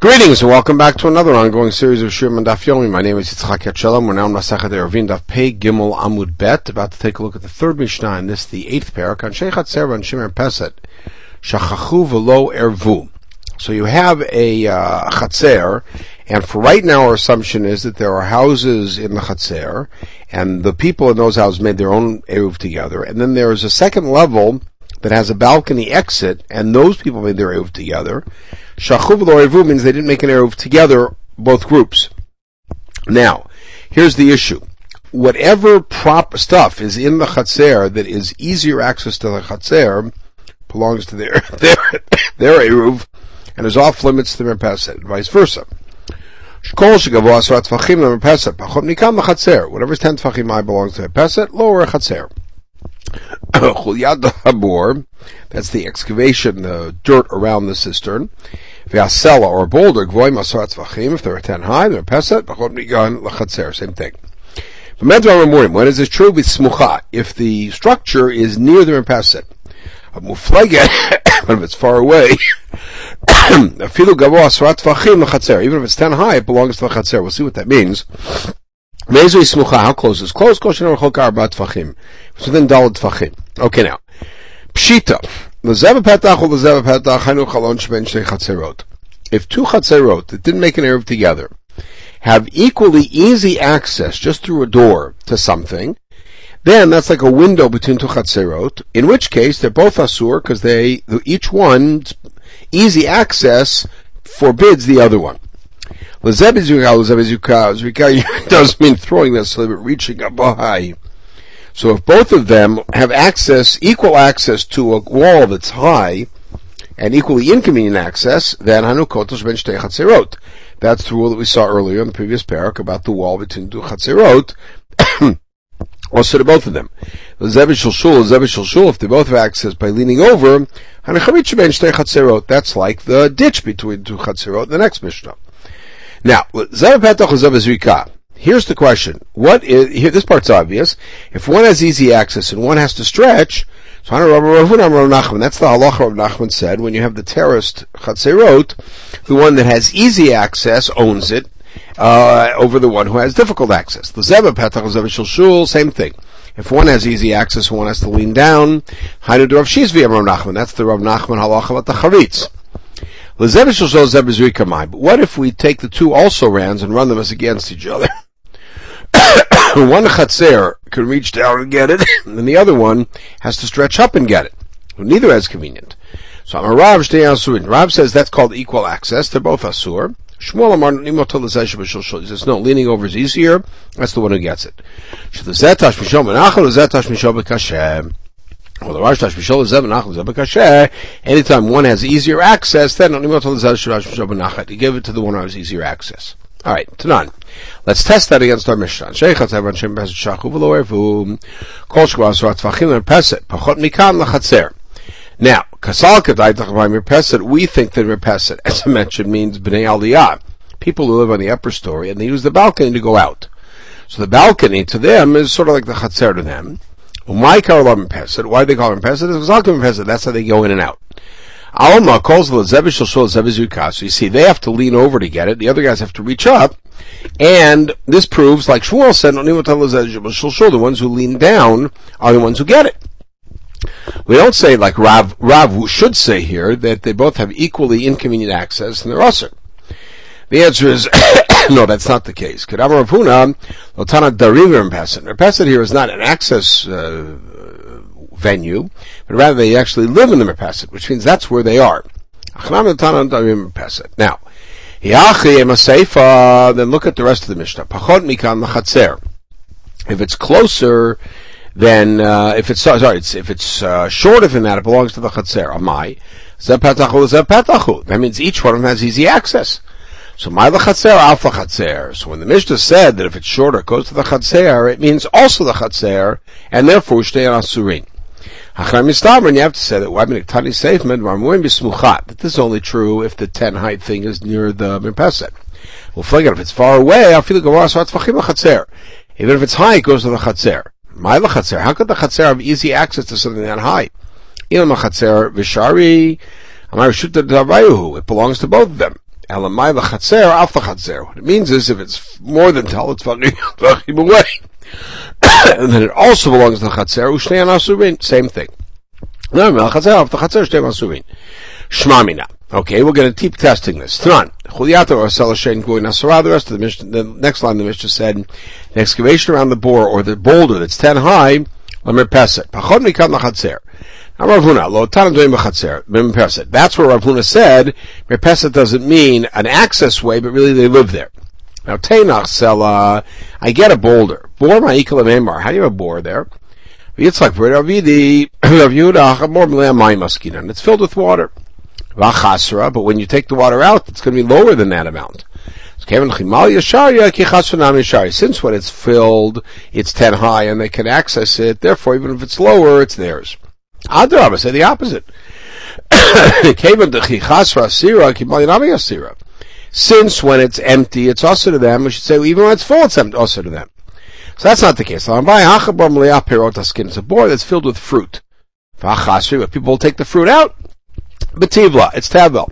Greetings and welcome back to another ongoing series of Shir Daf Yomi. My name is Yitzchak Yatchelam. We're now in Masachet Eruvin Daf Pei Gimel Amud Bet, about to take a look at the third Mishnah in this, the eighth parak, on Sheikhat Serva and Shimmer Peset, Shachachu Velo Ervu. So you have a uh, and for right now our assumption is that there are houses in the Chatzer, and the people in those houses made their own Eruv together, and then there is a second level that has a balcony exit, and those people made their Eruv together. Shachuv Eruv means they didn't make an Eruv together, both groups. Now, here's the issue. Whatever prop stuff is in the Chatzer that is easier access to the Chatzer belongs to their, their, their Eruv, and is off limits to their Merpeset, and vice versa. Whatever is 10 tfachim high belongs to the Merpeset, lower Chatzer. Chulyad habor, that's the excavation, the dirt around the cistern. V'asela or boulder, gvoy masarat v'achim, if they're 10 high, they're peset, b'chot migan l'chatzer, same thing. When is this true? With smucha, if the structure is near the peset. A mufleget, but if it's far away, afilu gavoa asrat v'achim l'chatzer, even if it's 10 high, it belongs to the chatzer. We'll see what that means. Mezui smucha, how close is close? Koshin or chok arba tfachim. It's within dalad tfachim. Okay now. Pshita. Lezev petach or lezev petach chalon shben chatzerot. If two chatzerot that didn't make an Eruv together have equally easy access just through a door to something, then that's like a window between two chatzerot, in which case they're both asur because they, each one's easy access forbids the other one. Does mean throwing that necessarily, but reaching up high. So if both of them have access, equal access to a wall that's high, and equally inconvenient access, then Hanukotos ben shtei chatzerot. That's the rule that we saw earlier in the previous parak about the wall between two chatzerot. also to both of them. If they both have access by leaning over, hanuchamit ben shtei chatzirot. that's like the ditch between two chatzerot, the next Mishnah. Now, here's the question. What is, here, this part's obvious. If one has easy access and one has to stretch, so that's the halacha of Nachman said, when you have the terraced chatzerot, the one that has easy access owns it, uh, over the one who has difficult access. The zeva petach Zeba Shul, same thing. If one has easy access and one has to lean down, Hainu Rav Shizvi Rav Nachman. That's the Rav Nachman halacha about the charitz. But what if we take the two also rans and run them as against each other? one chatzer can reach down and get it, and the other one has to stretch up and get it. neither is convenient. So I'm a Rav. Rav says that's called equal access. They're both Asur. Shmuel Amar He says no, leaning over is easier. That's the one who gets it. Well, the Rosh Mishol is Nachal Anytime one has easier access, then you give it to the one who has easier access. All right, Tanan. Let's test that against our Mishnah. Sheikhat Evan Shem Pesach Shachu V'lo Kol Merpeset Pachot Mikan. Now, Kasal Kedai Tachvay Merpeset, we think that Merpeset, as I mentioned, means Bnei Aliyah. People who live on the upper story, and they use the balcony to go out. So the balcony to them is sort of like the Chatzer to them. Why call them Pesed? Why do they call them Pesed? It's Zalkim Pesed. That's how they go in and out. Alma calls the. So you see, they have to lean over to get it. The other guys have to reach up. And this proves, like Shmuel said, the ones who lean down are the ones who get it. We don't say like Rav, Rav should say here that they both have equally inconvenient access and they're usher. The answer is no, that's not the case. Kedama Rav Huna, Lotana Darim Repeset. Repeset here is not an access uh, venue, but rather they actually live in the Repeset, which means that's where they are. Now, then look at the rest of the Mishnah. Mikan. If it's closer, then uh, if it's sorry, it's, if it's uh, shorter than that, it belongs to the chatzer. Amai zepetachu That means each one of them has easy access. So my chatzer, alpha chatzer. So when the Mishnah said that if it's shorter, it goes to the chatzer, it means also the chatzer, and therefore on asurin. Achar mistaber, you have to say that why tani safe marmuim bismuchat. That this is only true if the ten height thing is near the mirpeset. Well, forget if it's far away, I'll feel tvachim chatzer. Even if it's high, it goes to the chatzer. My chatzer. How could the chatzer have easy access to something that high? Ilma chatzer vishari. It belongs to both of them. What it means is if it's more than tal, it's vachim away. and then it also belongs to the chatzer, ushnei asurin. Same thing. No, l'chatzer, alf l'chatzer, shnei asurin. Shmamina. Okay, we're going to keep testing this. Or Selashen Nasara. The rest of the Mishnah, the next line the Mishnah said, the excavation around the bore or the boulder that's ten high, Lamer Peset. Pachon mikam lachatzer. Lo That's where Rav Huna said, Peset doesn't mean an access way, but really they live there. Now Teinach Sela, I get a boulder. Bor ma'ikal Memar. How do you have a bore there? Yehuda, more and it's filled with water. Vachasra, but when you take the water out, it's going to be lower than that amount. Since when it's filled, it's 10 high and they can access it, therefore even if it's lower, it's theirs. Adrabah, say the opposite. Since when it's empty, it's also to them, we should say even when it's full, it's also to them. So that's not the case. It's a board that's filled with fruit. People will take the fruit out, Betivla, it's Tevel.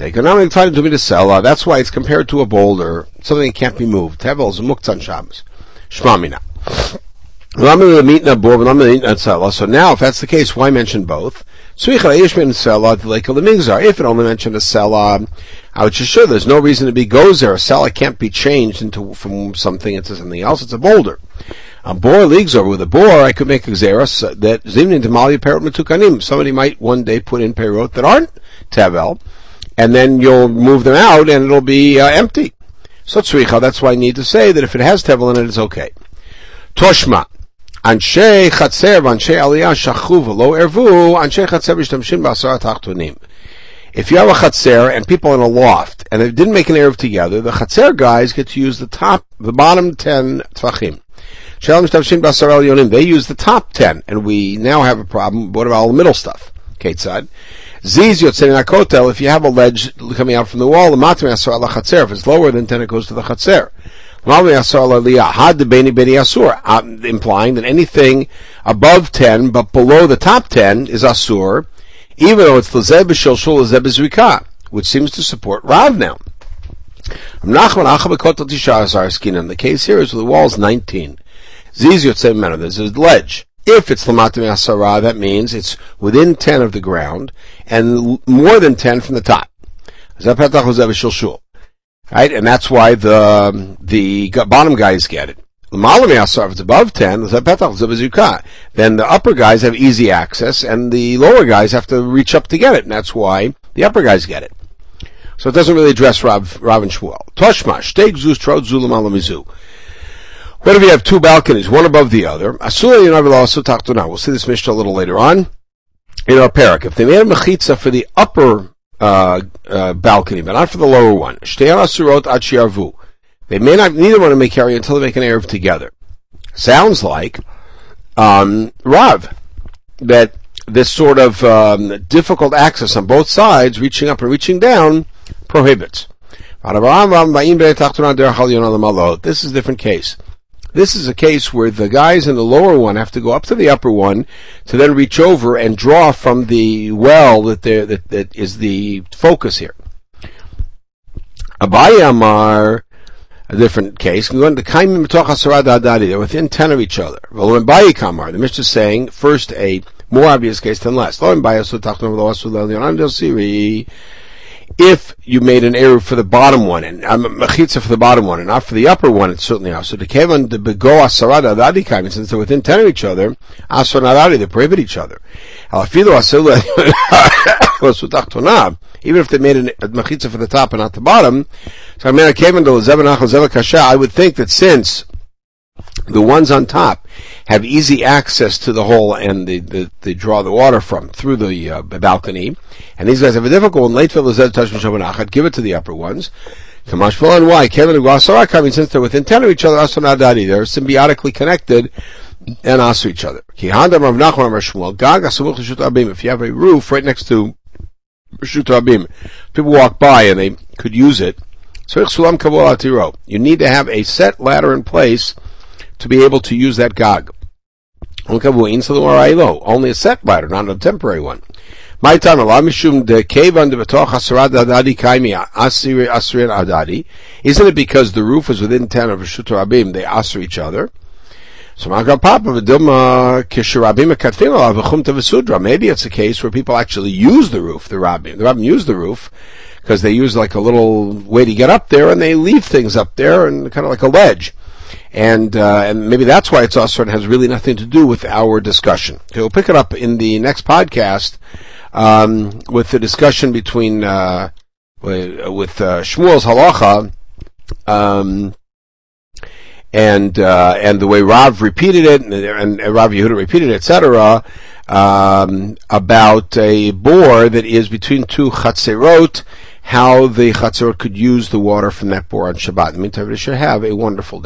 Economic time to be to sell. Uh, that's why it's compared to a boulder, something that can't be moved. Tevel is muktzan Shabbos. Shmamina. So now, if that's the case, why mention both? If it only mentioned a sela, I would just show there's no reason to be there. A sela can't be changed into from something into something else. It's a boulder. A bor leagues over with a bor, I could make a xeris that zimnin demalia perot metukanim. Somebody might one day put in perot that aren't tavel, and then you'll move them out and it'll be uh, empty. So tzricha, that's why I need to say that if it has tevel in it, it's okay. Toshma. If you have a chatzer and people in a loft, and they didn't make an eruv together, the chatzer guys get to use the top, the bottom ten tvachim. They use the top ten, and we now have a problem. What about all the middle stuff? Ketzad. Ziz yotzei if you have a ledge coming out from the wall, the if it's lower than ten, it goes to the chatzer. Uh, implying that anything above 10 but below the top 10 is asur, even though it's lezeb b'shilshul lezeb b'zrika, which seems to support Rav now. The case here is the walls 19. Ziz Yotzei Meno, there's a ledge. If it's Lamatim Asara, that means it's within 10 of the ground and more than 10 from the top. Right? And that's why the, um, the bottom guys get it. If it's above 10, then the upper guys have easy access and the lower guys have to reach up to get it. And that's why the upper guys get it. So it doesn't really address Rav, Rav and Shmuel. Toshma, shteg zuz trod zulam alamizu. What if you have two balconies, one above the other? We'll see this Mishnah a little later on in our parak. If they made a mechitza for the upper uh, uh, balcony, but not for the lower one, they may not neither to make area until they make an eruv together. Sounds like um, Rav that this sort of um, difficult access on both sides, reaching up and reaching down, prohibits. This is a different case. This is a case where the guys in the lower one have to go up to the upper one to then reach over and draw from the well that, that, that is the focus here. Abaye Amar, a different case, they're within 10 of each other. The Mishnah is saying, first a more obvious case than less if you made an error for the bottom one and I'm um, mechitza for the bottom one and not for the upper one, it's certainly out. So the kevan the bego asarada adikaim, since they're within ten of each other, asar naradi, they prohibit each other. Even if they made a mechitza for the top and not the bottom, so I mean, I would think that since the ones on top have easy access to the hole and they, they, they draw the water from through the uh, balcony. And these guys have a difficult one. Late touch give it to the upper ones. And why? Kevin and coming since they're within ten of each other, Asanadadi, they're symbiotically connected and also each other. If you have a roof right next to Rishut people walk by and they could use it. You need to have a set ladder in place to be able to use that gog. Only a set ladder, not a temporary one. My adadi. Isn't it because the roof is within ten of Rishut Rabim, they asr each other? So. Maybe it's a case where people actually use the roof, the Rabim. The Rabim use the roof because they use like a little way to get up there and they leave things up there and kind of like a ledge and uh, and maybe that's why it's also and has really nothing to do with our discussion. Okay, we'll pick it up in the next podcast um, with the discussion between uh, with uh, Shmuel's halacha. Um, and uh, and the way Rav repeated it, and, and, Rav Yehuda repeated it, etc., um, about a bore that is between two chatzerot, how the chatzerot could use the water from that bore on Shabbat. In the meantime, we should have a wonderful day.